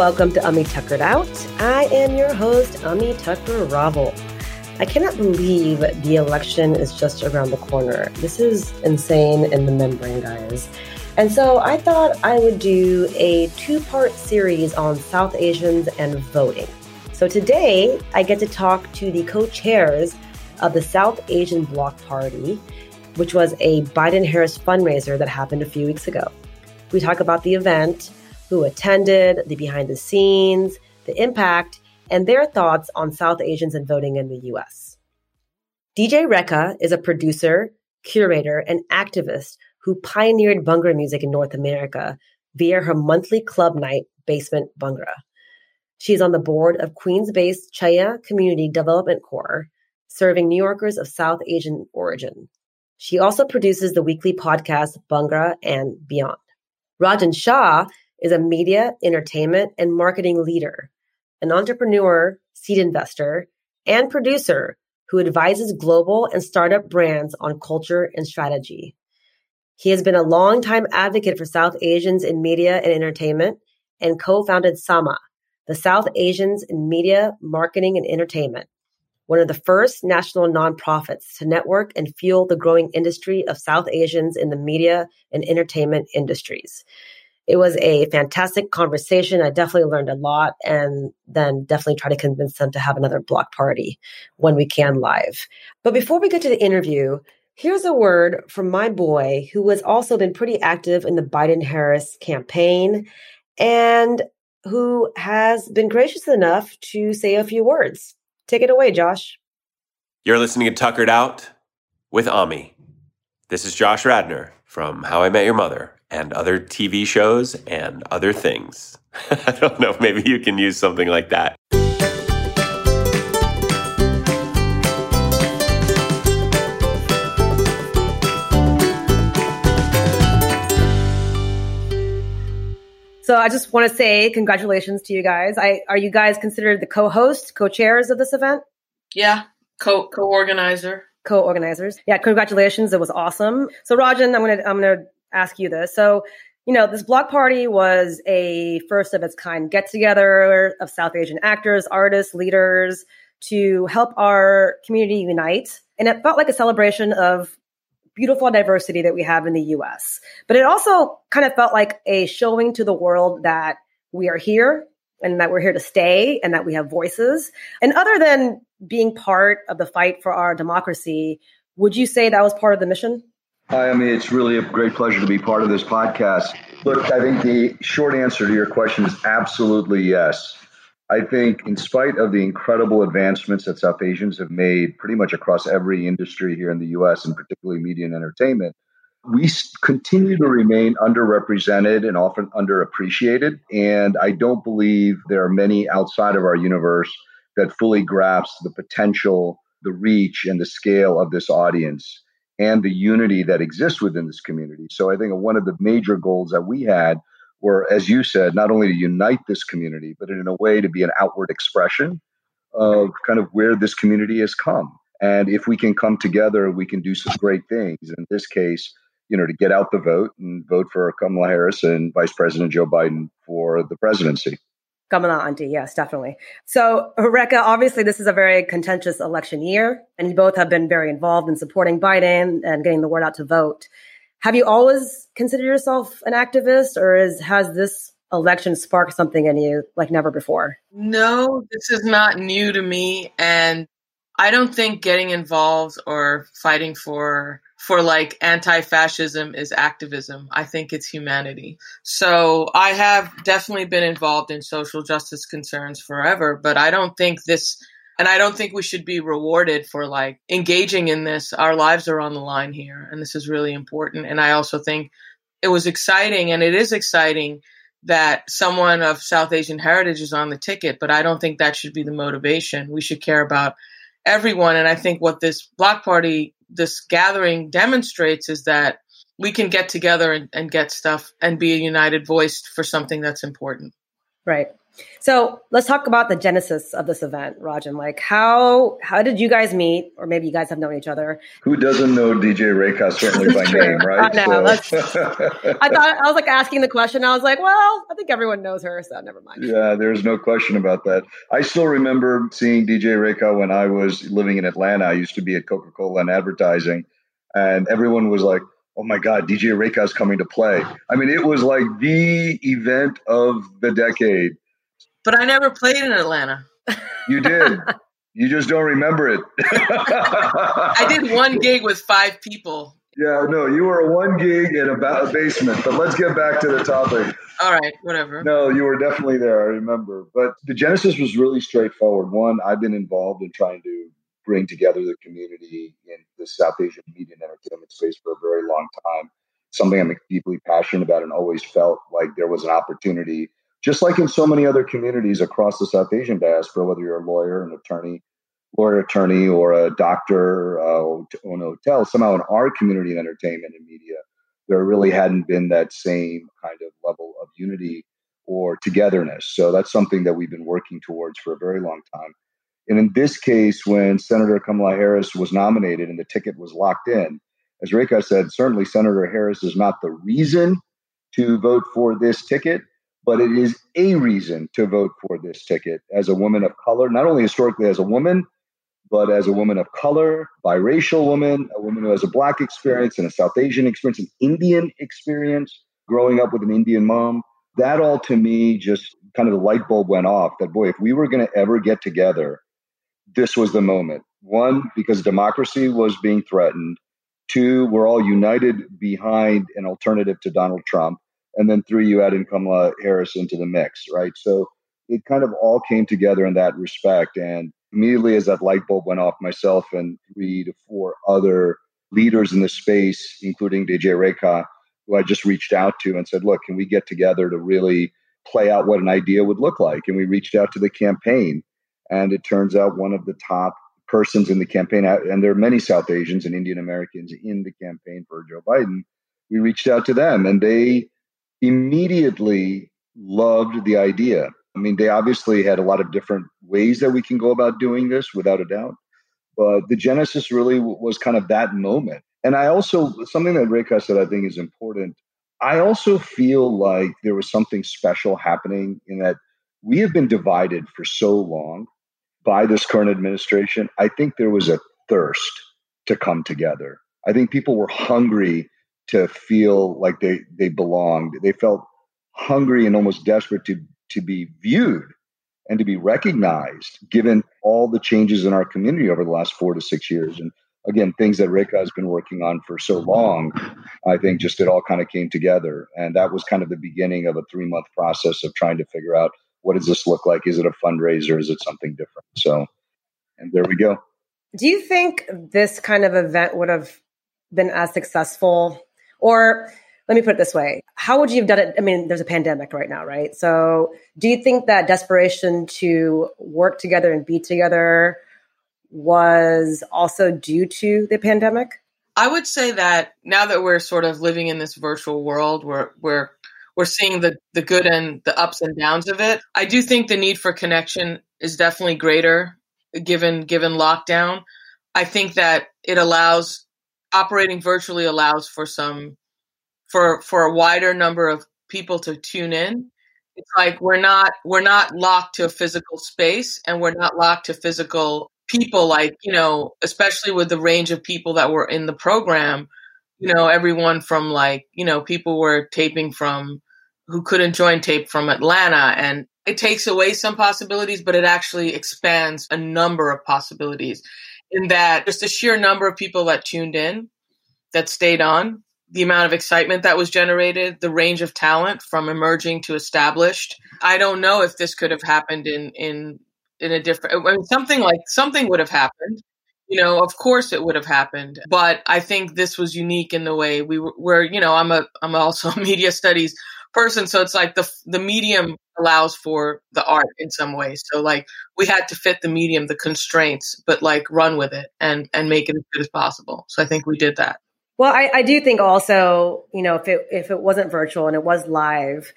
Welcome to Ami Tuckered Out. I am your host, Ami Tucker Ravel. I cannot believe the election is just around the corner. This is insane in the membrane, guys. And so I thought I would do a two part series on South Asians and voting. So today I get to talk to the co chairs of the South Asian Bloc Party, which was a Biden Harris fundraiser that happened a few weeks ago. We talk about the event, who attended, the behind the scenes, the impact, and their thoughts on South Asians and voting in the US. DJ Rekha is a producer, curator, and activist who pioneered Bhangra music in North America via her monthly club night, Basement Bhangra. She is on the board of Queens based Chhaya Community Development Corps, serving New Yorkers of South Asian origin. She also produces the weekly podcast Bhangra and Beyond. Rajan Shah is a media, entertainment, and marketing leader, an entrepreneur, seed investor, and producer who advises global and startup brands on culture and strategy. He has been a longtime advocate for South Asians in media and entertainment and co founded SAMA, the South Asians in Media, Marketing, and Entertainment, one of the first national nonprofits to network and fuel the growing industry of South Asians in the media and entertainment industries. It was a fantastic conversation. I definitely learned a lot and then definitely try to convince them to have another block party when we can live. But before we get to the interview, here's a word from my boy who has also been pretty active in the Biden Harris campaign and who has been gracious enough to say a few words. Take it away, Josh. You're listening to Tuckered Out with Ami. This is Josh Radnor from How I Met Your Mother and other TV shows and other things. I don't know, maybe you can use something like that. So I just want to say congratulations to you guys. I are you guys considered the co-host, co-chairs of this event? Yeah, co co-organizer. Co-organizers. Yeah, congratulations. It was awesome. So Rajan, I'm gonna I'm gonna ask you this. So, you know, this block party was a first of its kind get together of South Asian actors, artists, leaders to help our community unite. And it felt like a celebration of beautiful diversity that we have in the US. But it also kind of felt like a showing to the world that we are here and that we're here to stay and that we have voices. And other than being part of the fight for our democracy, would you say that was part of the mission? Hi, I mean, it's really a great pleasure to be part of this podcast. Look, I think the short answer to your question is absolutely yes. I think, in spite of the incredible advancements that South Asians have made pretty much across every industry here in the US, and particularly media and entertainment, we continue to remain underrepresented and often underappreciated. And I don't believe there are many outside of our universe that fully grasp the potential, the reach, and the scale of this audience and the unity that exists within this community. So I think one of the major goals that we had were, as you said, not only to unite this community, but in a way to be an outward expression of kind of where this community has come. And if we can come together, we can do some great things. In this case, you know, to get out the vote and vote for Kamala Harris and Vice President Joe Biden for the presidency. Kamala Auntie, yes, definitely. So, Rekha, obviously, this is a very contentious election year, and you both have been very involved in supporting Biden and getting the word out to vote. Have you always considered yourself an activist, or is, has this election sparked something in you like never before? No, this is not new to me. And I don't think getting involved or fighting for for like anti-fascism is activism. I think it's humanity. So I have definitely been involved in social justice concerns forever, but I don't think this and I don't think we should be rewarded for like engaging in this. Our lives are on the line here and this is really important. And I also think it was exciting and it is exciting that someone of South Asian heritage is on the ticket, but I don't think that should be the motivation. We should care about everyone. And I think what this block party this gathering demonstrates is that we can get together and, and, get stuff and be a united voice for something that's important. Right. So let's talk about the genesis of this event, Rajan. Like how how did you guys meet, or maybe you guys have known each other? Who doesn't know DJ Rekha certainly by name, right? I know. So. I thought I was like asking the question. I was like, well, I think everyone knows her, so never mind. Yeah, there's no question about that. I still remember seeing DJ Rekha when I was living in Atlanta. I used to be at Coca Cola and advertising, and everyone was like, oh my God, DJ is coming to play. I mean, it was like the event of the decade. But I never played in Atlanta. You did. you just don't remember it. I did one gig with five people. Yeah, no, you were a one gig in a, ba- basement. But let's get back to the topic. All right, whatever. No, you were definitely there. I remember. But the genesis was really straightforward. One, I've been involved in trying to bring together the community in the South Asian media and entertainment space for a very long time. Something I'm deeply passionate about and always felt like there was an opportunity just like in so many other communities across the South Asian diaspora, whether you're a lawyer, an attorney, lawyer attorney, or a doctor uh, a hotel, somehow in our community in entertainment and media, there really hadn't been that same kind of level of unity or togetherness. So that's something that we've been working towards for a very long time. And in this case, when Senator Kamala Harris was nominated and the ticket was locked in, as Rekha said, certainly Senator Harris is not the reason to vote for this ticket, but it is a reason to vote for this ticket as a woman of color, not only historically as a woman, but as a woman of color, biracial woman, a woman who has a black experience and a South Asian experience, an Indian experience, growing up with an Indian mom. That all to me just kind of the light bulb went off that, boy, if we were going to ever get together, this was the moment. One, because democracy was being threatened. Two, we're all united behind an alternative to Donald Trump and then three, you add in Kamala Harris into the mix, right? So it kind of all came together in that respect. And immediately as that light bulb went off, myself and three to four other leaders in the space, including DJ Rekha, who I just reached out to and said, look, can we get together to really play out what an idea would look like? And we reached out to the campaign. And it turns out one of the top persons in the campaign, and there are many South Asians and Indian Americans in the campaign for Joe Biden. We reached out to them and they immediately loved the idea. I mean, they obviously had a lot of different ways that we can go about doing this without a doubt. But the genesis really was kind of that moment. And I also, something that Rekha said I think is important. I also feel like there was something special happening in that we have been divided for so long by this current administration. I think there was a thirst to come together. I think people were hungry to feel like they they belonged. They felt hungry and almost desperate to to be viewed and to be recognized, given all the changes in our community over the last four to six years. And again, things that Rekha has been working on for so long, I think just it all kind of came together. And that was kind of the beginning of a three month process of trying to figure out what does this look like? Is it a fundraiser? Is it something different? So, and there we go. Do you think this kind of event would have been as successful or let me put it this way how would you have done it? I mean, there's a pandemic right now, right? So do you think that desperation to work together and be together was also due to the pandemic? I would say that now that we're sort of living in this virtual world where we're we're seeing the, the good and the ups and downs of it. I do think the need for connection is definitely greater given given lockdown. I think that it allows operating virtually allows for some for for a wider number of people to tune in. It's like we're not we're not locked to a physical space and we're not locked to physical people like you know especially with the range of people that were in the program you know everyone from like you know people were taping from who couldn't join tape from atlanta. And it takes away some possibilities but it actually expands a number of possibilities in that just the sheer number of people that tuned in, that stayed on, the amount of excitement that was generated, the range of talent from emerging to established. I don't know if this could have happened in in in a different I mean, something like something would have happened. You know, of course it would have happened, but I think this was unique in the way we were. you know, I'm a I'm also a media studies person, so it's like the the medium allows for the art in some ways. So like we had to fit the medium, the constraints, but like run with it and and make it as good as possible. So I think we did that. Well, I, I do think also, you know, if it if it wasn't virtual and it was live,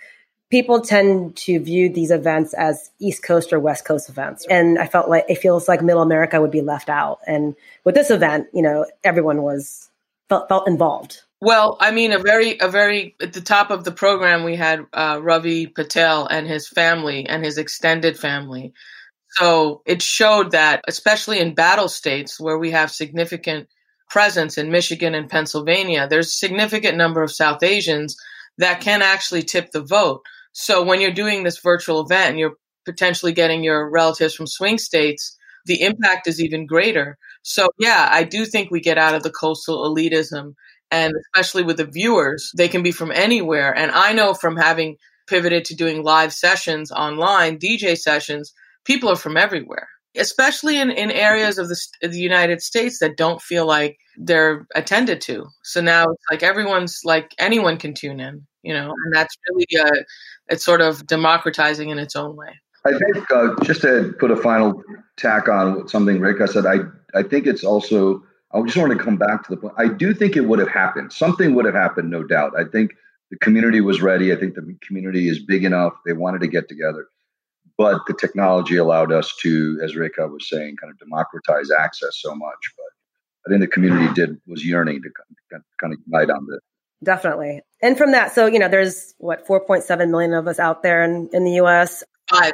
people tend to view these events as East Coast or West Coast events. And I felt like it feels like middle America would be left out. And with this event, you know, everyone was felt, felt involved. Well, I mean, a very, a very, at the top of the program, we had uh, Ravi Patel and his family and his extended family. So it showed that, especially in battle states where we have significant presence in Michigan and Pennsylvania, there's a significant number of South Asians that can actually tip the vote. So when you're doing this virtual event and you're potentially getting your relatives from swing states, the impact is even greater. So yeah, I do think we get out of the coastal elitism and especially with the viewers, they can be from anywhere. And I know from having pivoted to doing live sessions online, DJ sessions, people are from everywhere, especially in, in areas of the, the United States that don't feel like they're attended to. So now it's like everyone's like anyone can tune in, you know, and that's really uh, it's sort of democratizing in its own way. I think uh, just to put a final tack on something Rekha said, I I think it's also I just want to come back to the point. I do think it would have happened. Something would have happened, no doubt. I think the community was ready. I think the community is big enough. They wanted to get together, but the technology allowed us to, as Rekha was saying, kind of democratize access so much. But I think the community did was yearning to kind of unite on this. Definitely. And from that, so, you know, there's what, 4.7 million of us out there in, in the US. Five,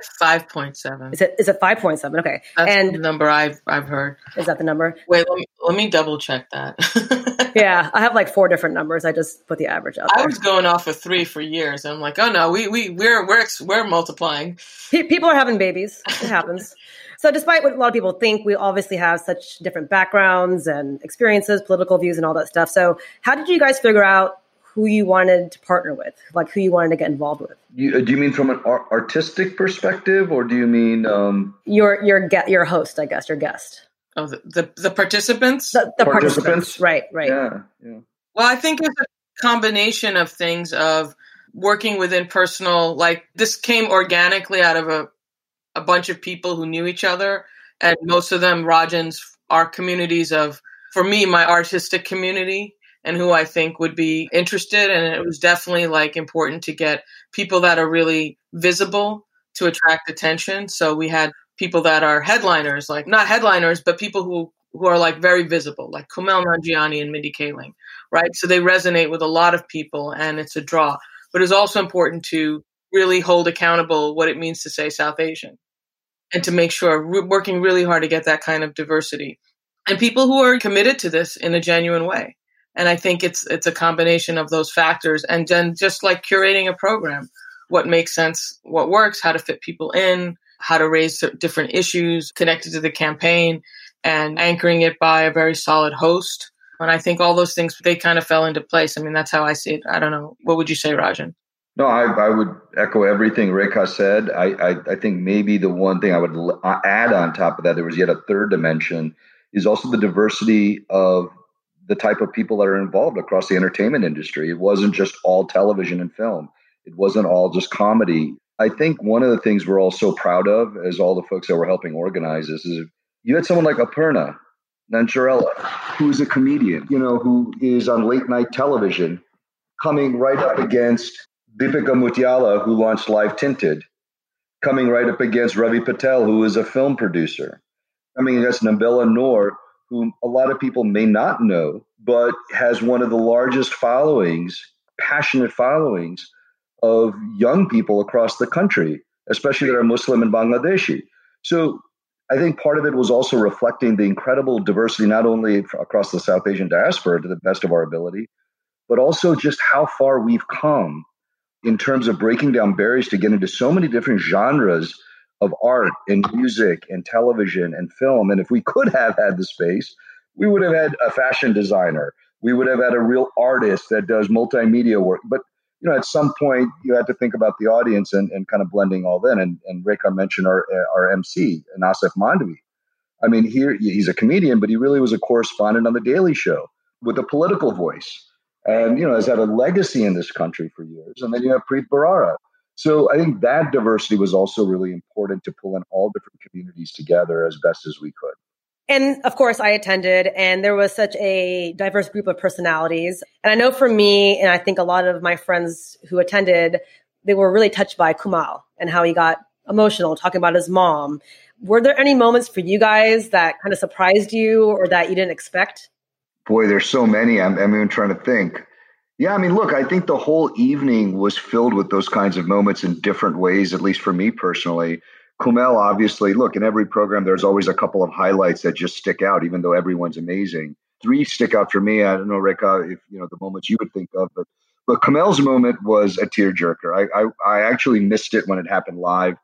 5.7. Is it, is it 5.7? Okay. That's and the number I've, I've heard. Is that the number? Wait, let me, let me double check that. yeah. I have like four different numbers. I just put the average out there. I was going off of three for years. I'm like, oh no, we, we, we're, we're, we're multiplying. People are having babies. It happens. So, despite what a lot of people think, we obviously have such different backgrounds and experiences, political views, and all that stuff. So, how did you guys figure out who you wanted to partner with, like who you wanted to get involved with? You, uh, do you mean from an artistic perspective, or do you mean um... your your get your host? I guess your guest. Oh, the the, the participants. The, the participants. participants. Right. Right. Yeah. Yeah. Well, I think it's a combination of things of working within personal like this came organically out of a a bunch of people who knew each other, and most of them Rajans are communities of, for me, my artistic community and who I think would be interested. And it was definitely like important to get people that are really visible to attract attention. So we had people that are headliners, like not headliners, but people who who are like very visible, like Kumail Nanjiani and Mindy Kaling, right? So they resonate with a lot of people, and it's a draw. But it's also important to really hold accountable what it means to say South Asian and to make sure we're working really hard to get that kind of diversity and people who are committed to this in a genuine way. And I think it's it's a combination of those factors and then just like curating a program, what makes sense, what works, how to fit people in, how to raise different issues connected to the campaign and anchoring it by a very solid host. And I think all those things they kind of fell into place. I mean, that's how I see it. I don't know. What would you say, Rajan? No, I, I would echo everything Rekha said. I, I, I, think maybe the one thing I would add on top of that, there was yet a third dimension, is also the diversity of the type of people that are involved across the entertainment industry. It wasn't just all television and film, it wasn't all just comedy. I think one of the things we're all so proud of, as all the folks that were helping organize this, is you had someone like Aparna Nancherla, who's a comedian, you know, who is on late night television, coming right up against Deepika Mutyala, who launched Live Tinted, coming right up against Ravi Patel, who is a film producer, coming against Nabela Noor, whom a lot of people may not know, but has one of the largest followings, passionate followings of young people across the country, especially that are Muslim and Bangladeshi. So I think part of it was also reflecting the incredible diversity, not only across the South Asian diaspora to the best of our ability, but also just how far we've come in terms of breaking down barriers to get into so many different genres of art and music and television and film. And if we could have had the space, we would have had a fashion designer. We would have had a real artist that does multimedia work. But you know, at some point, you had to think about the audience and, and kind of blending all in. And, and mentioned our our MC, Asif Mandvi. I mean, here he's a comedian, but he really was a correspondent on the Daily Show with a political voice and you know has had a legacy in this country for years. And then you have Preet Bharara. So I think that diversity was also really important to pull in all different communities together as best as we could. And of course, I attended, and there was such a diverse group of personalities. And I know for me, and I think a lot of my friends who attended, they were really touched by Kumail and how he got emotional talking about his mom. Were there any moments for you guys that kind of surprised you or that you didn't expect? Boy, there's so many. I'm, I'm even trying to think. Yeah, I mean, look, I think the whole evening was filled with those kinds of moments in different ways, at least for me personally. Kumail, obviously, look, in every program, there's always a couple of highlights that just stick out, even though everyone's amazing. Three stick out for me. I don't know, Rekha, if you know the moments you would think of, but but Kumail's moment was a tearjerker. I, I I actually missed it when it happened live,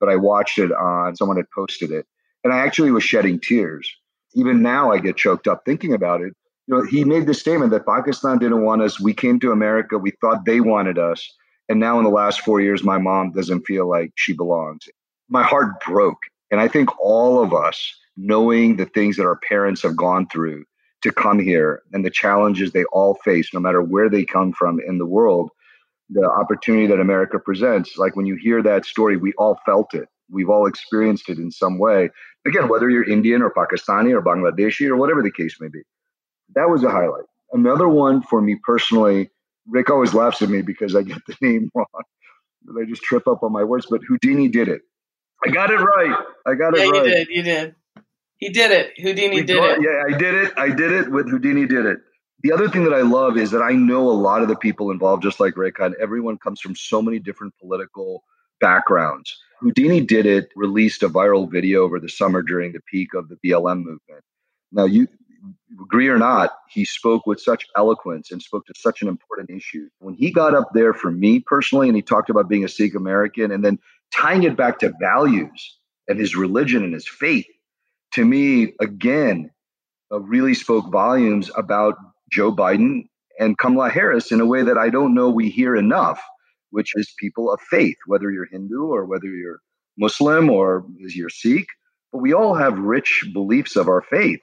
but I watched it on someone had posted it, and I actually was shedding tears. Even now, I get choked up thinking about it. You know, he made the statement that Pakistan didn't want us. We came to America. We thought they wanted us, and now in the last four years, my mom doesn't feel like she belongs my heart broke. And I think all of us, knowing the things that our parents have gone through to come here and the challenges they all face, no matter where they come from in the world, the opportunity that America presents, like when you hear that story, we all felt it. We've all experienced it in some way. Again, whether you're Indian or Pakistani or Bangladeshi or whatever the case may be. That was a highlight. Another one for me personally, Rick always laughs at me because I get the name wrong. I just trip up on my words, but Houdini did it. I got it right. I got yeah, it right. you did. You did. He did it. Houdini we did it. Yeah, I did it. I did it with Houdini did it. The other thing that I love is that I know a lot of the people involved, just like Raycon, everyone comes from so many different political backgrounds. Houdini did it, released a viral video over the summer during the peak of the BLM movement. Now, you agree or not, he spoke with such eloquence and spoke to such an important issue. When he got up there for me personally, and he talked about being a Sikh American, and then tying it back to values and his religion and his faith, to me, again, uh, really spoke volumes about Joe Biden and Kamala Harris in a way that I don't know we hear enough, which is people of faith, whether you're Hindu or whether you're Muslim or is you're Sikh. But we all have rich beliefs of our faith.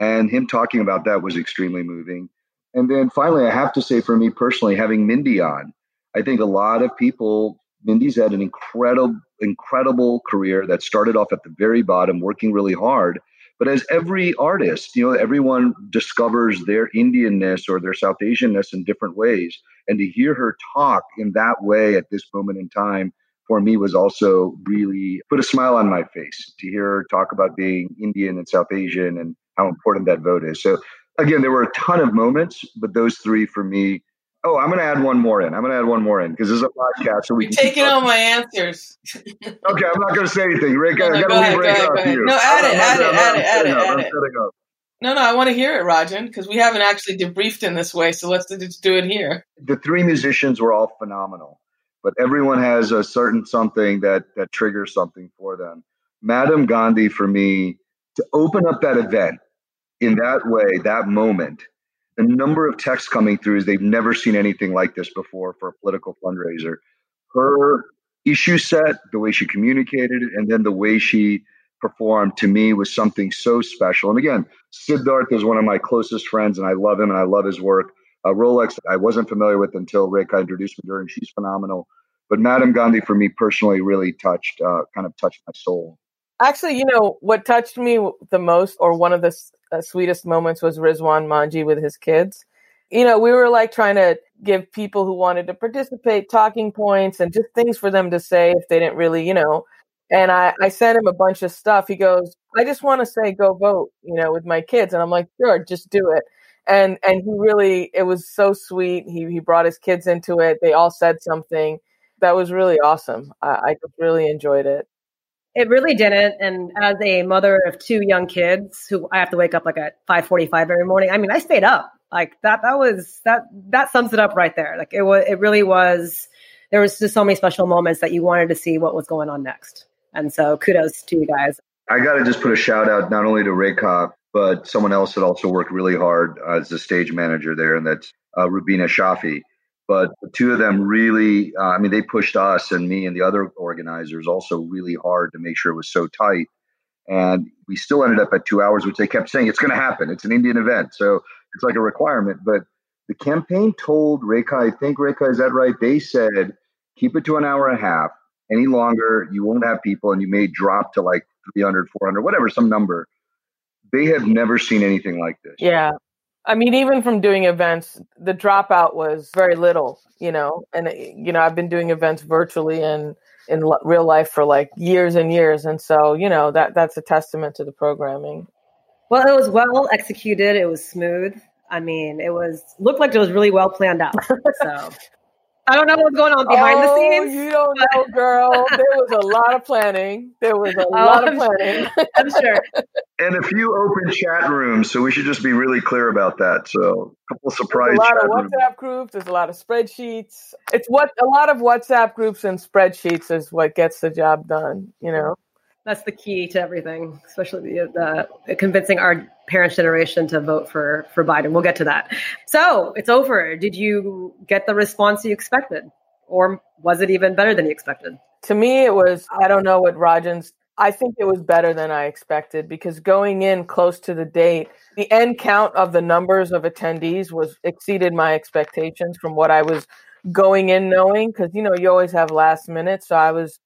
And him talking about that was extremely moving. And then finally, I have to say for me personally, having Mindy on, I think a lot of people Mindy's had an incredible, incredible career that started off at the very bottom, working really hard. But as every artist, you know, everyone discovers their Indianness or their South Asianness in different ways. And to hear her talk in that way at this moment in time for me was also really put a smile on my face to hear her talk about being Indian and South Asian and how important that vote is. So again, there were a ton of moments, but those three for me Oh, I'm going to add one more in. I'm going to add one more in because this is a podcast. So we You're taking all my answers. okay, I'm not going to say anything. Rick, no, no, I got to leave Rick up you. No, add it, add it, add it, add it, add it. No, no, I want to hear it, Rajan, because we haven't actually debriefed in this way. So let's just do it here. The three musicians were all phenomenal, but everyone has a certain something that that triggers something for them. Madame Gandhi, for me, to open up that event in that way, that moment the number of texts coming through is they've never seen anything like this before for a political fundraiser. Her issue set, the way she communicated it, and then the way she performed to me was something so special. And again, Siddharth is one of my closest friends, and I love him and I love his work. Uh, Rolex, I wasn't familiar with until Rekha introduced me to her, and She's phenomenal. But Madame Gandhi, for me personally, really touched, uh, kind of touched my soul. Actually, you know, what touched me the most, or one of the uh, sweetest moments was Rizwan Manji with his kids. You know, we were like trying to give people who wanted to participate talking points and just things for them to say if they didn't really, you know. And I, I sent him a bunch of stuff. He goes, I just want to say go vote, you know, with my kids. And I'm like, sure, just do it. And and he really it was so sweet. He he brought his kids into it. They all said something. That was really awesome. I, I really enjoyed it. It really didn't. And as a mother of two young kids who I have to wake up like at 545 every morning, I mean, I stayed up like that. That was, that, that sums it up right there. Like it was, it really was, there was just so many special moments that you wanted to see what was going on next. And so kudos to you guys. I got to just put a shout out not only to Ray but someone else that also worked really hard as the stage manager there, and that's uh, Rubina Shafi. But two of them really, uh, I mean, they pushed us and me and the other organizers also really hard to make sure it was so tight. And we still ended up at two hours, which they kept saying it's going to happen. It's an Indian event. So it's like a requirement. But the campaign told Rekha, I think Rekha, is that right? They said, keep it to an hour and a half. Any longer, you won't have people and you may drop to like 300, 400, whatever, some number. They have never seen anything like this. Yeah. I mean, even from doing events, the dropout was very little, you know, and, uh, you know, I've been doing events virtually and in real life for like years and years. And so, you know, that that's a testament to the programming. Well, it was well executed. It was smooth. I mean, it was looked like it was really well planned out. So I don't know what's going on behind oh, the scenes. You don't know, girl. There was a lot of planning. There was a oh, lot of planning. I'm sure. and a few open chat rooms, so we should just be really clear about that. So a couple surprise. There's a lot of WhatsApp rooms. groups. There's a lot of spreadsheets. It's what a lot of WhatsApp groups and spreadsheets is what gets the job done. You know that's the key to everything, especially the, the, convincing our parents' generation to vote for for Biden. We'll get to that. So it's over. Did you get the response you expected, or was it even better than you expected? To me, it was. I don't know what Rajan's. I think it was better than I expected because going in close to the date, the end count of the numbers of attendees was exceeded my expectations from what I was going in knowing because you know you always have last minute so i was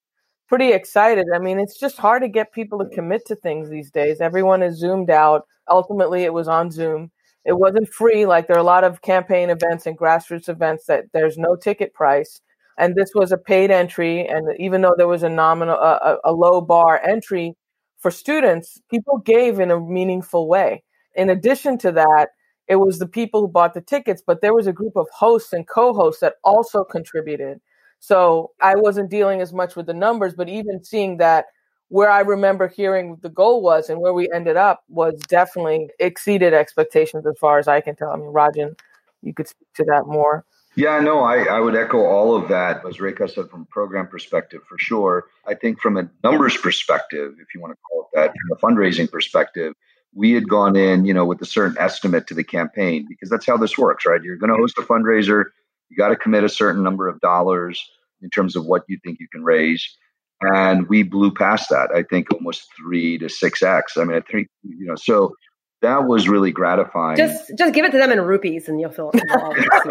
pretty excited. I mean, it's just hard to get people to commit to things these days. Everyone is zoomed out. Ultimately, it was on Zoom. It wasn't free. Like there are a lot of campaign events and grassroots events that there's no ticket price. And this was a paid entry. And even though there was a nominal, a, a low bar entry for students, people gave in a meaningful way. In addition to that, it was the people who bought the tickets, but there was a group of hosts and co hosts that also contributed. So I wasn't dealing as much with the numbers, but even seeing that where I remember hearing the goal was and where we ended up was definitely exceeded expectations as far as I can tell. I mean, Rajan, you could speak to that more. Yeah, no, I, I would echo all of that. As Rekha said, from a program perspective, for sure. I think from a numbers perspective, if you want to call it that, from a fundraising perspective, we had gone in, you know, with a certain estimate to the campaign because that's how this works, right? You're going to host a fundraiser you got to commit a certain number of dollars in terms of what you think you can raise. And we blew past that, I think almost three to six X. I mean, I think, you know, so that was really gratifying. Just just give it to them in rupees and you'll feel involved.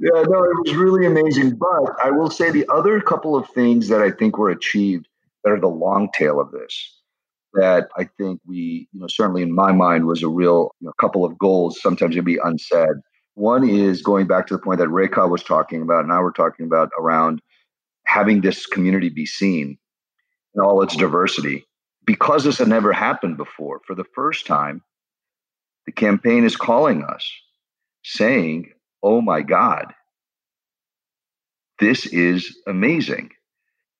yeah, no, it was really amazing. But I will say the other couple of things that I think were achieved that are the long tail of this that I think we, you know, certainly in my mind was a real you know, couple of goals, sometimes to be unsaid. One is going back to the point that Rekha was talking about, now we're talking about around having this community be seen in all its diversity. Because this had never happened before, for the first time, the campaign is calling us saying, Oh my God, this is amazing.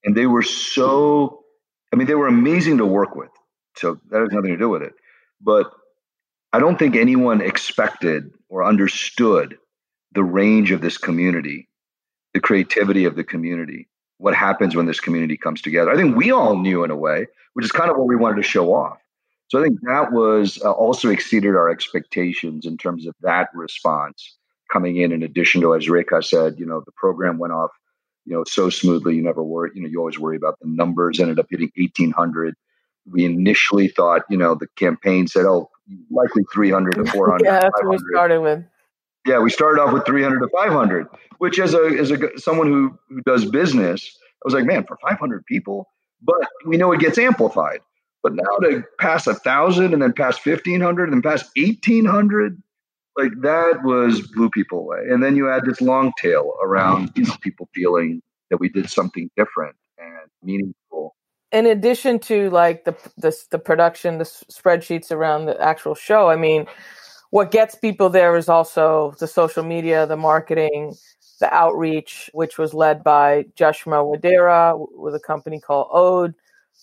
And they were so, I mean, they were amazing to work with. So that has nothing to do with it. But I don't think anyone expected or understood the range of this community, the creativity of the community, what happens when this community comes together. I think we all knew in a way, which is kind of what we wanted to show off. So I think that was uh, also exceeded our expectations in terms of that response coming in. In addition to, as Rekha said, you know, the program went off, you know, so smoothly. You never worry, you know, you always worry about the numbers. Ended up hitting eighteen hundred. We initially thought, you know, the campaign said, "Oh, likely 300 to 400. yeah, that's what we started with. Yeah, we started off with 300 to 500, which as a as a someone who who does business, I was like, man, for 500 people, but we know it gets amplified. But now to pass a thousand and then pass 1500 and then pass 1800, like that was blew people away. And then you add this long tail around you know, people feeling that we did something different and meaningful in addition to like the, the the production, the spreadsheets around the actual show, I mean, what gets people there is also the social media, the marketing, the outreach, which was led by Joshua Wadera with a company called Ode.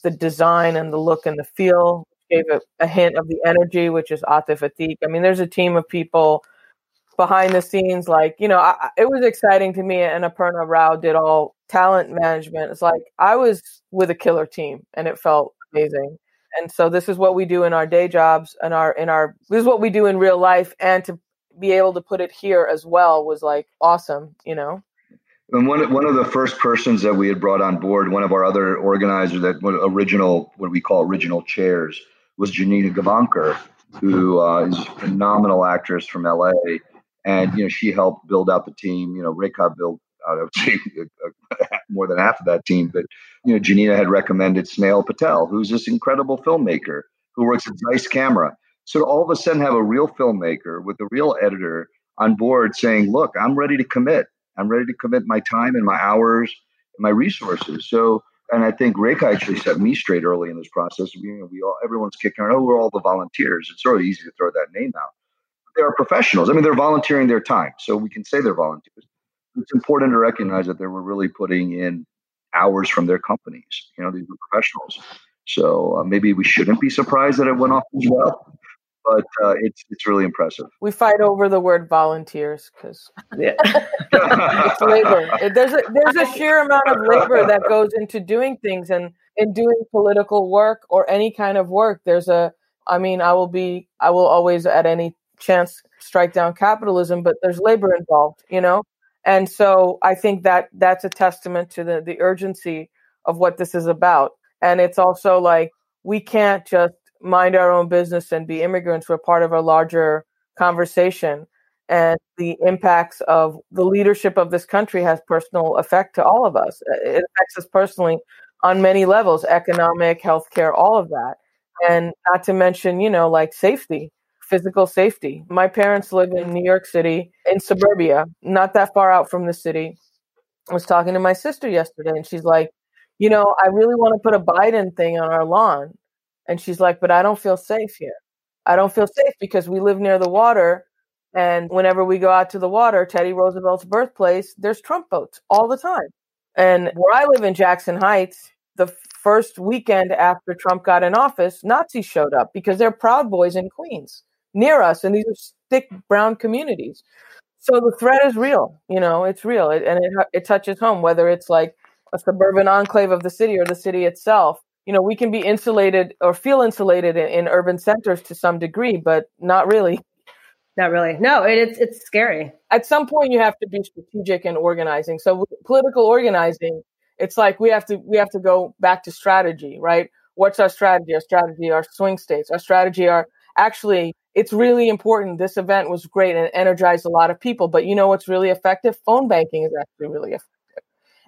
The design and the look and the feel gave a, a hint of the energy, which is Atif Atik. I mean, there's a team of people behind the scenes, like, you know, I, it was exciting to me. And Aparna Rao did all talent management. It's like I was with a killer team and it felt amazing. And so this is what we do in our day jobs and our, in our, this is what we do in real life. And to be able to put it here as well was like awesome, you know? And one, one of the first persons that we had brought on board, one of our other organizers that original, what we call original chairs was Janina Gavankar, who uh, is a phenomenal actress from LA and you know she helped build out the team. You know, Rekha built would say more than half of that team, but you know, Janina had recommended Snehal Patel, who's this incredible filmmaker who works at Zeiss Camera. So to all of a sudden have a real filmmaker with a real editor on board saying, look, I'm ready to commit. I'm ready to commit my time and my hours and my resources. So, and I think Rekha actually set me straight early in this process. We, you know, we all, everyone's kicking around, oh, we're all the volunteers. It's really easy to throw that name out. They are professionals. I mean, they're volunteering their time. So we can say they're volunteers. It's important to recognize that they were really putting in hours from their companies. You know, these are professionals. So uh, maybe we shouldn't be surprised that it went off as well but uh, it's it's really impressive. We fight over the word volunteers because yeah. it's labor. There's a there's a sheer amount of labor that goes into doing things and in doing political work or any kind of work. There's a I mean, I will be I will always at any chance strike down capitalism, but there's labor involved, you know. And so I think that that's a testament to the the urgency of what this is about. And it's also like we can't just mind our own business and be immigrants. We're part of a larger conversation. And the impacts of the leadership of this country has personal effect to all of us. Uh, it affects us personally on many levels economic, healthcare, all of that. And not to mention, you know, like safety, physical safety. My parents live in New York City, in suburbia, not that far out from the city. I was talking to my sister yesterday, and she's like, you know, I really want to put a Biden thing on our lawn. And she's like, but I don't feel safe here. I don't feel safe because we live near the water. And whenever we go out to the water, Teddy Roosevelt's birthplace, there's Trump boats all the time. And where I live in Jackson Heights, the first weekend after Trump got in office, Nazis showed up because they're Proud Boys in Queens near us. And these are thick brown communities. So the threat is real. You know, it's real. It, and it, it touches home, whether it's like a suburban enclave of the city or the city itself you know, we can be insulated or feel insulated in, in urban centers to some degree, but not really. Not really. No, it, it's it's scary. At some point, you have to be strategic and organizing. So political organizing, it's like we have to we have to go back to strategy, right? What's our strategy? Our strategy, our swing states. Our strategy are actually it's really important. This event was great and energized a lot of people. But you know what's really effective? Phone banking is actually really effective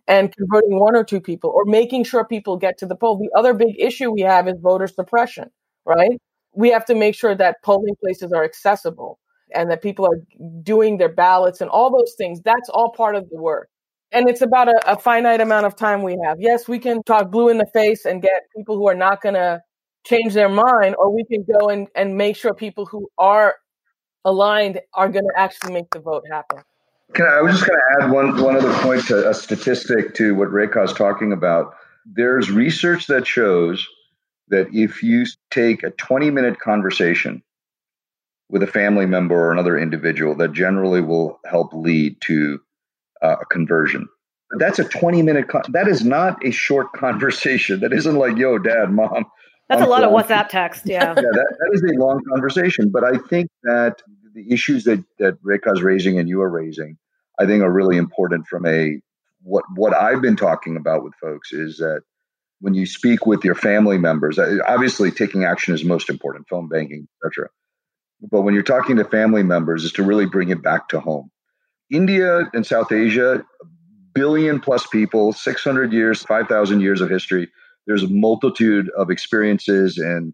and converting one or two people or making sure people get to the poll. The other big issue we have is voter suppression, right? We have to make sure that polling places are accessible and that people are doing their ballots and all those things. That's all part of the work. And it's about a, a finite amount of time we have. Yes, we can talk blue in the face and get people who are not going to change their mind, or we can go and, and make sure people who are aligned are going to actually make the vote happen. Can I, I was just going to add one one other point to a statistic to what is talking about. There's research that shows that if you take a 20 minute conversation with a family member or another individual, that generally will help lead to uh, a conversion. That's a 20 minute. Con- that is not a short conversation. That isn't like, "Yo, Dad, Mom." That's a lot of WhatsApp text. Yeah. yeah, that, that is a long conversation. But I think that the issues that that is raising and you are raising, I think are really important from a what what I've been talking about with folks is that when you speak with your family members, uh, obviously taking action is most important, phone banking, etc. But when you're talking to family members, is to really bring it back to home. India and South Asia, billion plus people, 600 years, 5,000 years of history. There's a multitude of experiences and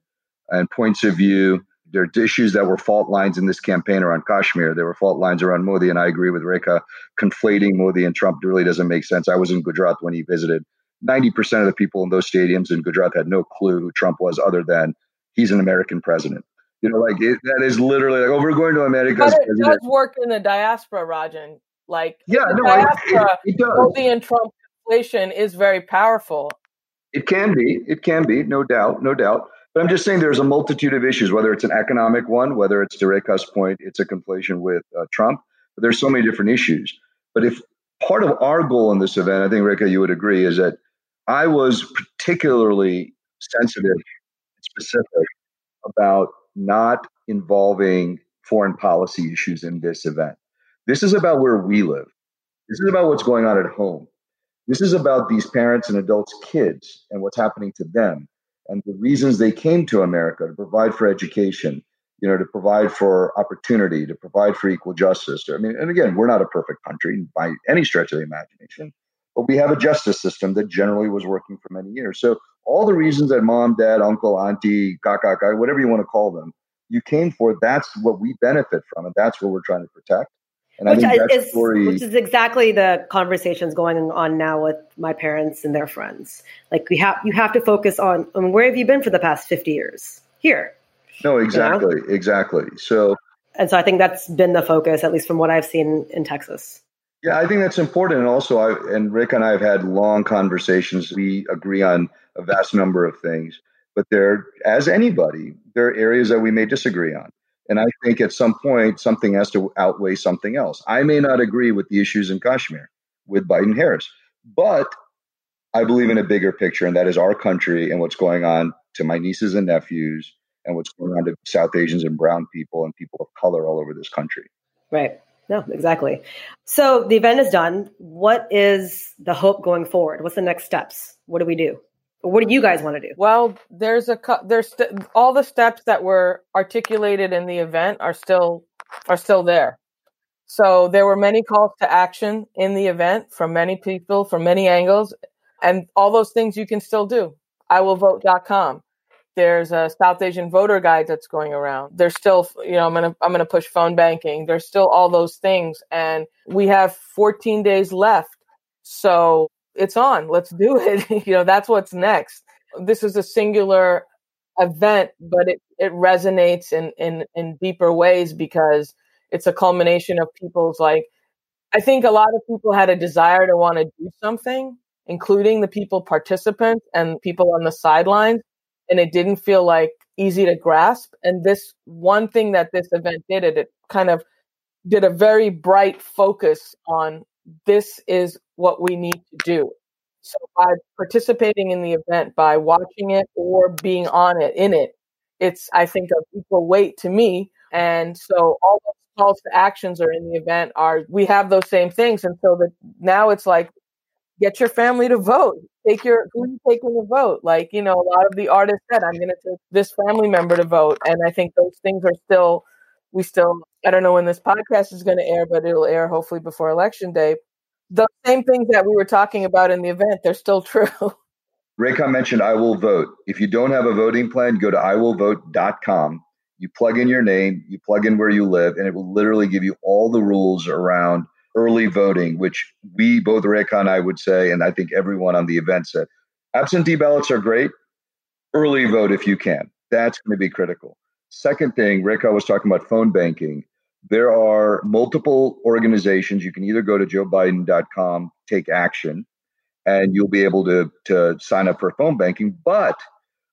and points of view there are issues that were fault lines in this campaign around Kashmir. There were fault lines around Modi, and I agree with Rekha. Conflating Modi and Trump really doesn't make sense. I was in Gujarat when he visited. 90% of the people in those stadiums in Gujarat had no clue who Trump was other than he's an American president. You know, like it, that is literally like, oh, we're going to America. But it does work in the diaspora, Rajan. Like, yeah, no, diaspora, it, it, does. Modi and Trump conflation is very powerful. It can be. It can be, no doubt, no doubt. But I'm just saying there's a multitude of issues, whether it's an economic one, whether it's to Rekha's point, it's a conflation with uh, Trump. But there's so many different issues. But if part of our goal in this event, I think Rekha, you would agree, is that I was particularly sensitive, specific about not involving foreign policy issues in this event. This is about where we live. This is about what's going on at home. This is about these parents and adults' kids and what's happening to them and the reasons they came to America to provide for education, you know, to provide for opportunity, to provide for equal justice. I mean, and again, we're not a perfect country by any stretch of the imagination, but we have a justice system that generally was working for many years. So all the reasons that mom, dad, uncle, auntie, kaka, whatever you want to call them, you came for, that's what we benefit from, and that's what we're trying to protect. And which I think is, story, which is exactly the conversations going on now with my parents and their friends. Like we have, you have to focus on, on where have you been for the past fifty years? Here. No, exactly, you know? exactly. So, and so I think that's been the focus, at least from what I've seen in Texas. Yeah, I think that's important. And also, I, and Rick and I have had long conversations. We agree on a vast number of things, but there, as anybody, there are areas that we may disagree on. And I think at some point, something has to outweigh something else. I may not agree with the issues in Kashmir with Biden Harris, but I believe in a bigger picture, and that is our country and what's going on to my nieces and nephews and what's going on to South Asians and brown people and people of color all over this country. Right. No, exactly. So the event is done. What is the hope going forward? What's the next steps? What do we do? What do you guys want to do? Well, there's a there's st- all the steps that were articulated in the event are still are still there. So there were many calls to action in the event from many people from many angles, and all those things you can still do. I will vote.com. There's a South Asian voter guide that's going around. There's still, you know, I'm gonna I'm gonna push phone banking. There's still all those things, and we have 14 days left. So it's on. Let's do it. you know, that's what's next. This is a singular event, but it, it resonates in, in, in deeper ways because it's a culmination of people's like, I think a lot of people had a desire to want to do something, including the people participants and people on the sidelines. And it didn't feel like easy to grasp. And this one thing that this event did, it, it kind of did a very bright focus on this is what we need to do. So by participating in the event, by watching it or being on it, in it, it's I think of equal weight to me. And so all those calls to actions are in the event are we have those same things. And so that now it's like get your family to vote. Take your who you taking to vote? Like, you know, a lot of the artists said, I'm gonna take this family member to vote. And I think those things are still we still I don't know when this podcast is gonna air, but it'll air hopefully before election day the same things that we were talking about in the event, they're still true. Rekha mentioned I will vote. If you don't have a voting plan, go to iwillvote.com. You plug in your name, you plug in where you live, and it will literally give you all the rules around early voting, which we, both Rekha and I would say, and I think everyone on the event said, absentee ballots are great. Early vote if you can. That's going to be critical. Second thing, Rekha was talking about phone banking. There are multiple organizations. You can either go to joebiden.com, take action, and you'll be able to, to sign up for phone banking. But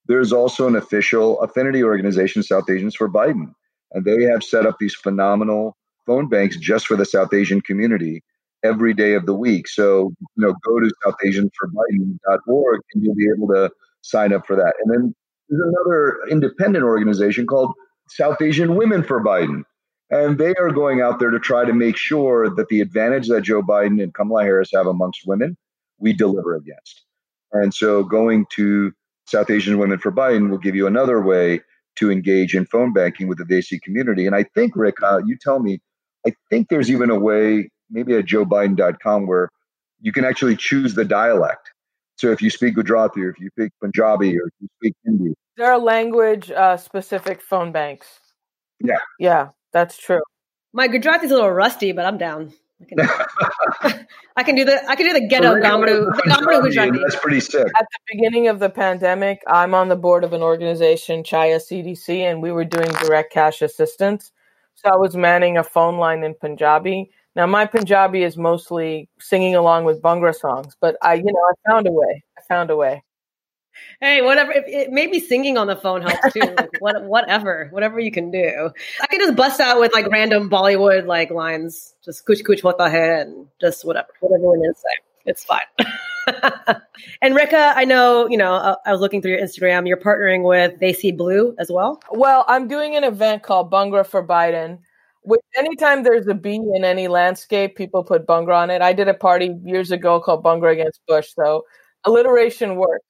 there's also an official affinity organization, South Asians for Biden. And they have set up these phenomenal phone banks just for the South Asian community every day of the week. So, you know, go to southasiansforbiden.org and you'll be able to sign up for that. And then there's another independent organization called South Asian Women for Biden. And they are going out there to try to make sure that the advantage that Joe Biden and Kamala Harris have amongst women, we deliver against. And so going to South Asian Women for Biden will give you another way to engage in phone banking with the Desi community. And I think, Rick, uh, you tell me, I think there's even a way, maybe at joebiden.com, where you can actually choose the dialect. So if you speak Gujarati or if you speak Punjabi or if you speak Hindi. There are language uh, specific phone banks. Yeah. Yeah. That's true. My Gujarati's a little rusty, but I'm down. I can, I can do the I can do the ghetto Gamru, Gujarati. That's pretty sick. At the beginning of the pandemic, I'm on the board of an organization, Chhaya CDC, and we were doing direct cash assistance. So I was manning a phone line in Punjabi. Now my Punjabi is mostly singing along with Bhangra songs, but I, you know, I found a way. I found a way hey, whatever. It, it, maybe singing on the phone helps too. Like, what, whatever, whatever you can do. I can just bust out with like random Bollywood like lines, just kuch kuch hota hai, and just whatever, whatever you want to say. It's fine. and Rekha, I know, you know, I, I was looking through your Instagram. You're partnering with They See Blue as well. Well, I'm doing an event called Bhangra for Biden. With anytime there's a B in any landscape, people put Bhangra on it. I did a party years ago called Bhangra Against Bush, so alliteration works.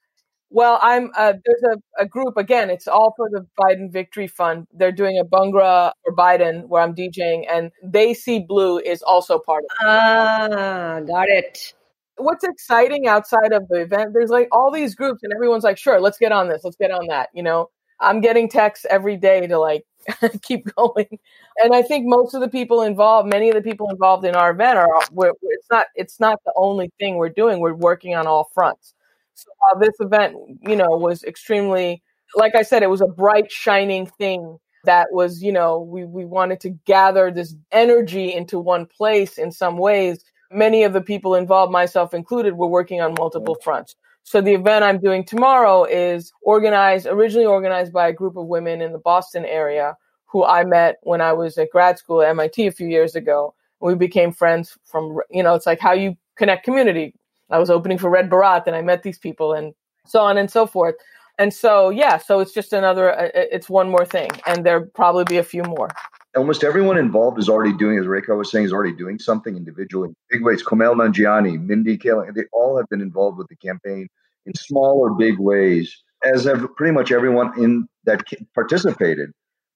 Well, I'm uh, there's a, a group again. It's all for the Biden Victory Fund. They're doing a Bhangra for Biden where I'm DJing, and They See Blue is also part of it. Ah, got it. What's exciting outside of the event? There's like all these groups, and everyone's like, "Sure, let's get on this. Let's get on that." You know, I'm getting texts every day to like keep going. And I think most of the people involved, many of the people involved in our event are, we're, it's not, it's not the only thing we're doing. We're working on all fronts. So while this event, you know, was extremely, like I said, it was a bright, shining thing that was, you know, we, we wanted to gather this energy into one place in some ways. Many of the people involved, myself included, were working on multiple mm. fronts. So the event I'm doing tomorrow is organized, originally organized by a group of women in the Boston area who I met when I was at grad school at MIT a few years ago. We became friends from, you know, it's like how you connect community. I was opening for Red Baraat and I met these people and so on and so forth. And so, yeah, so it's just another, uh, it's one more thing. And there'll probably be a few more. Almost everyone involved is already doing, as Rekha was saying, is already doing something individually. Big ways. Kumail Nanjiani, Mindy Kaling, they all have been involved with the campaign in small or big ways, as have pretty much everyone in that participated.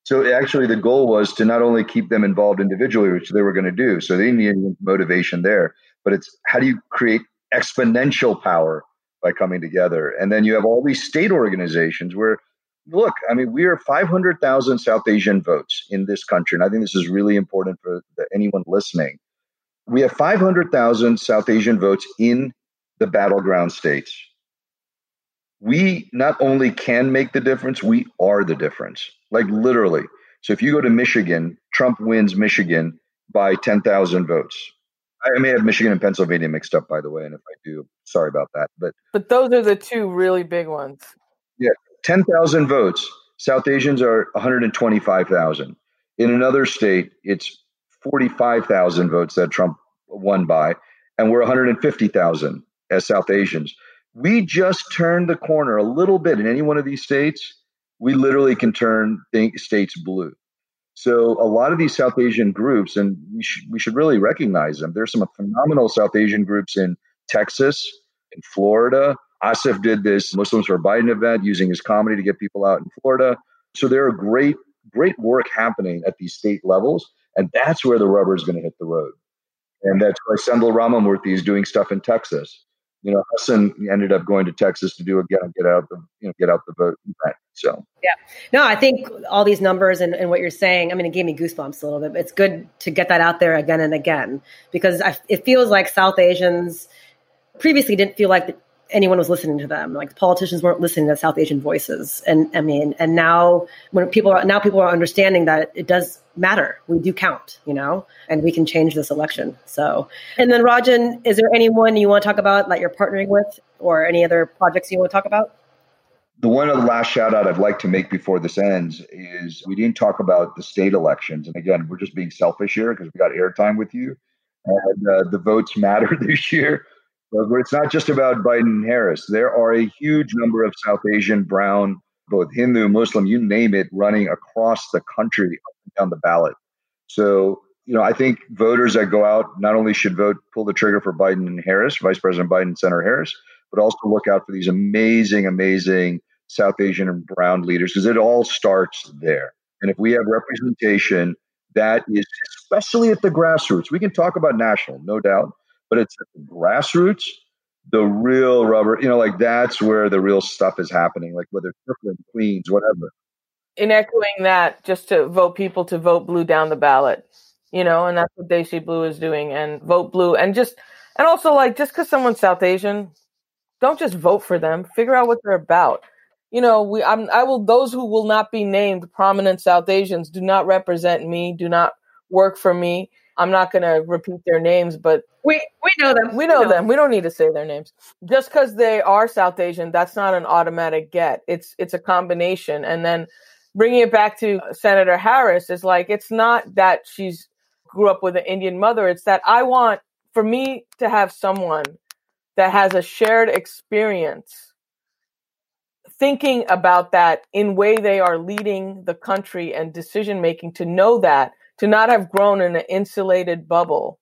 So actually, the goal was to not only keep them involved individually, which they were going to do. So they needed motivation there, but it's how do you create exponential power by coming together? And then you have all these state organizations where, look, I mean, we are 500,000 South Asian votes in this country. And I think this is really important for the, anyone listening. We have 500,000 South Asian votes in the battleground states we not only can make the difference, we are the difference. Like literally. So if you go to Michigan, Trump wins Michigan by 10,000 votes. I may have Michigan and Pennsylvania mixed up, by the way. And if I do, sorry about that. But but those are the two really big ones. Yeah, 10,000 votes. South Asians are 125,000. In another state, it's 45,000 votes that Trump won by, and we're 150,000 as South Asians we just turned the corner a little bit in any one of these states, we literally can turn states blue. So a lot of these South Asian groups, and we should, we should really recognize them. There's some phenomenal South Asian groups in Texas, in Florida. Asif did this Muslims for Biden event using his comedy to get people out in Florida. So there are great, great work happening at these state levels, and that's where the rubber is going to hit the road. And that's why Sendhil Ramamurthy is doing stuff in Texas you know, Hasan ended up going to Texas to do a get, get out the you know get out the vote event. So yeah, no, I think all these numbers and, and what you're saying, I mean, it gave me goosebumps a little bit. It's good to get that out there again and again because I, it feels like South Asians previously didn't feel like anyone was listening to them. Like politicians weren't listening to South Asian voices. And I mean, and now when people are now people are understanding that it does matter. We do count, you know, and we can change this election. So, and then Rajan, is there anyone you want to talk about that you're partnering with, or any other projects you want to talk about? The one of the last shout out I'd like to make before this ends is we didn't talk about the state elections. And again, we're just being selfish here because we got airtime with you. And uh, the votes matter this year. But it's not just about Biden and Harris. There are a huge number of South Asian, brown, both Hindu, Muslim, you name it, running across the country down the ballot. So, you know, I think voters that go out not only should vote, pull the trigger for Biden and Harris, Vice President Biden and Senator Harris, but also look out for these amazing, amazing South Asian and brown leaders because it all starts there. And if we have representation that is, especially at the grassroots, we can talk about national, no doubt, but it's grassroots, the real rubber, you know, like that's where the real stuff is happening, like whether Brooklyn, Queens, whatever in echoing that, just to vote people to vote blue down the ballot, you know, and that's what Desi Blue is doing, and vote blue, and just and also like just because someone's South Asian, don't just vote for them. Figure out what they're about. You know, we I'm, I will those who will not be named prominent South Asians do not represent me, do not work for me. I'm not going to repeat their names, but we we know them. We know, we know them. We don't need to say their names. Just because they are South Asian, that's not an automatic get. It's it's a combination, and then bringing it back to uh, Senator Harris is like it's not that she's grew up with an Indian mother. It's that I want for me to have someone that has a shared experience thinking about that in way they are leading the country and decision making to know that to not have grown in an insulated bubble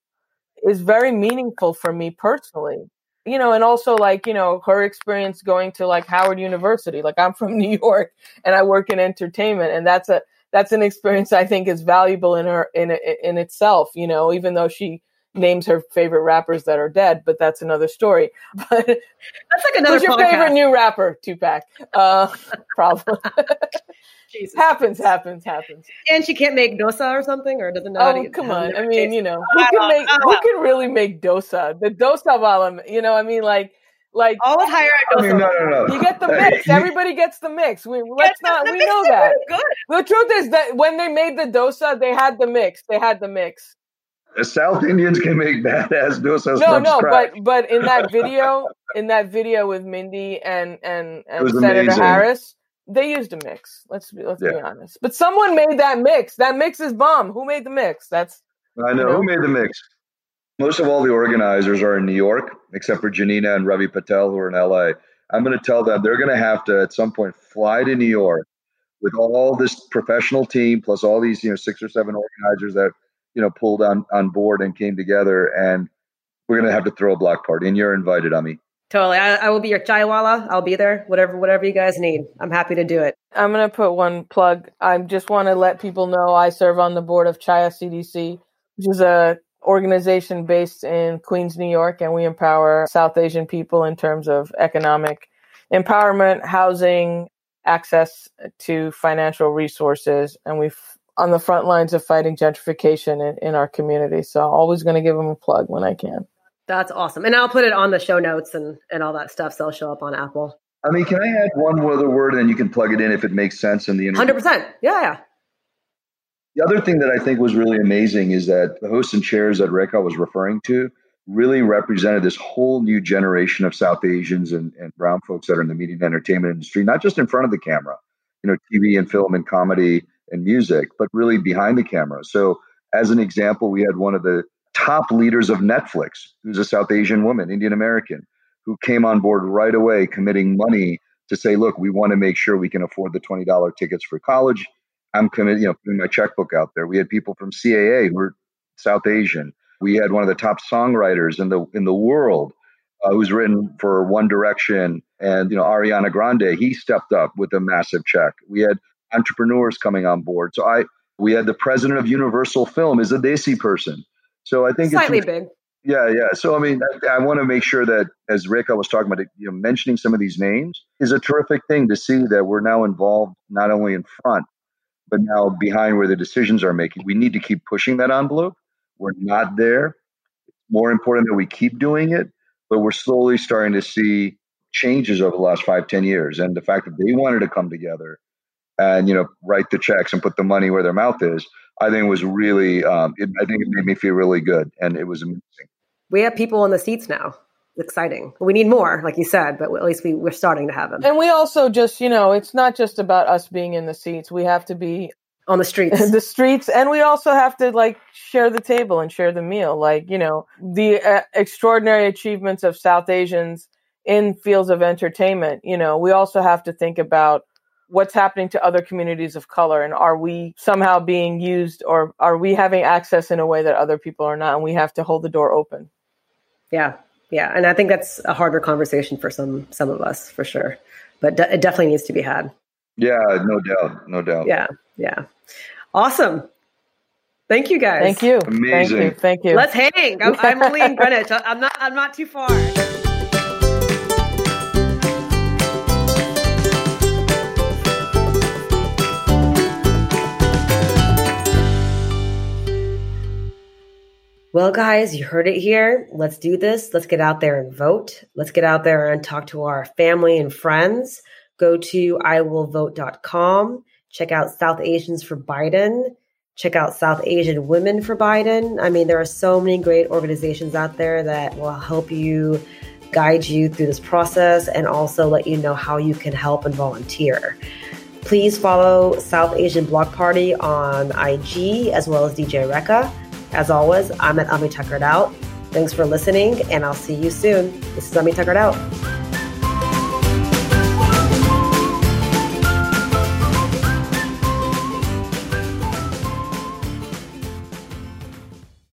is very meaningful for me personally you know, and also like, you know, her experience going to like Howard University. Like I'm from New York and I work in entertainment and that's a that's an experience I think is valuable in her in in itself, you know, even though she names her favorite rappers that are dead, but that's another story. But that's like another. Who's your podcast. favorite new rapper? Tupac. Uh, problem. Jesus. happens, happens, happens. And she can't make dosa or something, or doesn't know. Oh, come on! I mean, you know, who can make? Who can really make dosa? The dosa balam. You know, I mean, like like all higher I mean, no, no, no. You get the mix. Everybody gets the mix. We let's not. We know that. Good. The truth is that when they made the dosa, they had the mix. They had the mix. The South Indians can make badass dosa. No, no, but but in that video, in that video with Mindy and and, and Senator amazing. Harris, they used a mix. Let's be let's yeah. be honest. But someone made that mix. That mix is bomb. Who made the mix? That's I know, you know? who made the mix. Most of all the organizers are in New York, except for Janina and Ravi Patel, who are in LA. I'm going to tell them they're going to have to at some point fly to New York with all this professional team plus all these you know six or seven organizers that you know pulled on on board and came together, and we're going to have to throw a block party. And you're invited, Ami. Totally, I, I will be your chaiwala. I'll be there. Whatever, whatever you guys need, I'm happy to do it. I'm going to put one plug. I just want to let people know I serve on the board of Chhaya CDC, which is a organization based in Queens, New York, and we empower South Asian people in terms of economic empowerment, housing, access to financial resources, and we've on the front lines of fighting gentrification in, in our community. So always going to give them a plug when I can. That's awesome. And I'll put it on the show notes and, and all that stuff. So it'll show up on Apple. I mean, can I add one other word and then you can plug it in if it makes sense in the interview? 100%. Yeah, yeah. The other thing that I think was really amazing is that the hosts and chairs that Rekha was referring to really represented this whole new generation of South Asians and, and brown folks that are in the media and entertainment industry, not just in front of the camera, you know, TV and film and comedy and music, but really behind the camera. So, as an example, we had one of the top leaders of Netflix, who's a South Asian woman, Indian American, who came on board right away, committing money to say, look, we want to make sure we can afford the $20 tickets for college. I'm committed, you know, putting my checkbook out there. We had people from CAA who were South Asian. We had one of the top songwriters in the in the world uh, who's written for One Direction and you know Ariana Grande. He stepped up with a massive check. We had entrepreneurs coming on board. So I we had the president of Universal Film is a Desi person. So I think slightly big. Yeah, yeah. So I mean, I, I want to make sure that as Rick I was talking about, you know, mentioning some of these names is a terrific thing to see that we're now involved not only in front but now behind where the decisions are making. We need to keep pushing that envelope. We're not there. It's more important that we keep doing it, but we're slowly starting to see changes over the last five, ten years. And the fact that they wanted to come together and you know write the checks and put the money where their mouth is, I think it was really. Um, it, I think it made me feel really good, and it was amazing. We have people in the seats now exciting. We need more, like you said, but at least we, we're starting to have them. And we also just, you know, it's not just about us being in the seats. We have to be on the streets, the streets, and we also have to like share the table and share the meal. Like, you know, the uh, extraordinary achievements of South Asians in fields of entertainment. You know, we also have to think about what's happening to other communities of color and are we somehow being used or are we having access in a way that other people are not and we have to hold the door open? Yeah yeah and i think that's a harder conversation for some some of us for sure but de- it definitely needs to be had. Yeah no doubt no doubt. Yeah yeah. Awesome. Thank you guys. Thank you. Amazing thank you, thank you. let's hang. I'm, I'm only in greenwich. I'm not i'm not too far Well, guys, you heard it here. Let's do this. Let's get out there and vote. Let's get out there and talk to our family and friends. Go to iwillvote.com. Check out South Asians for Biden. Check out South Asian Women for Biden. I mean, there are so many great organizations out there that will help you guide you through this process and also let you know how you can help and volunteer. Please follow South Asian Block Party on IG as well as DJ Rekha. As always, I'm at Ami Tuckered Out. Thanks for listening, and I'll see you soon. This is Ami Tuckered Out.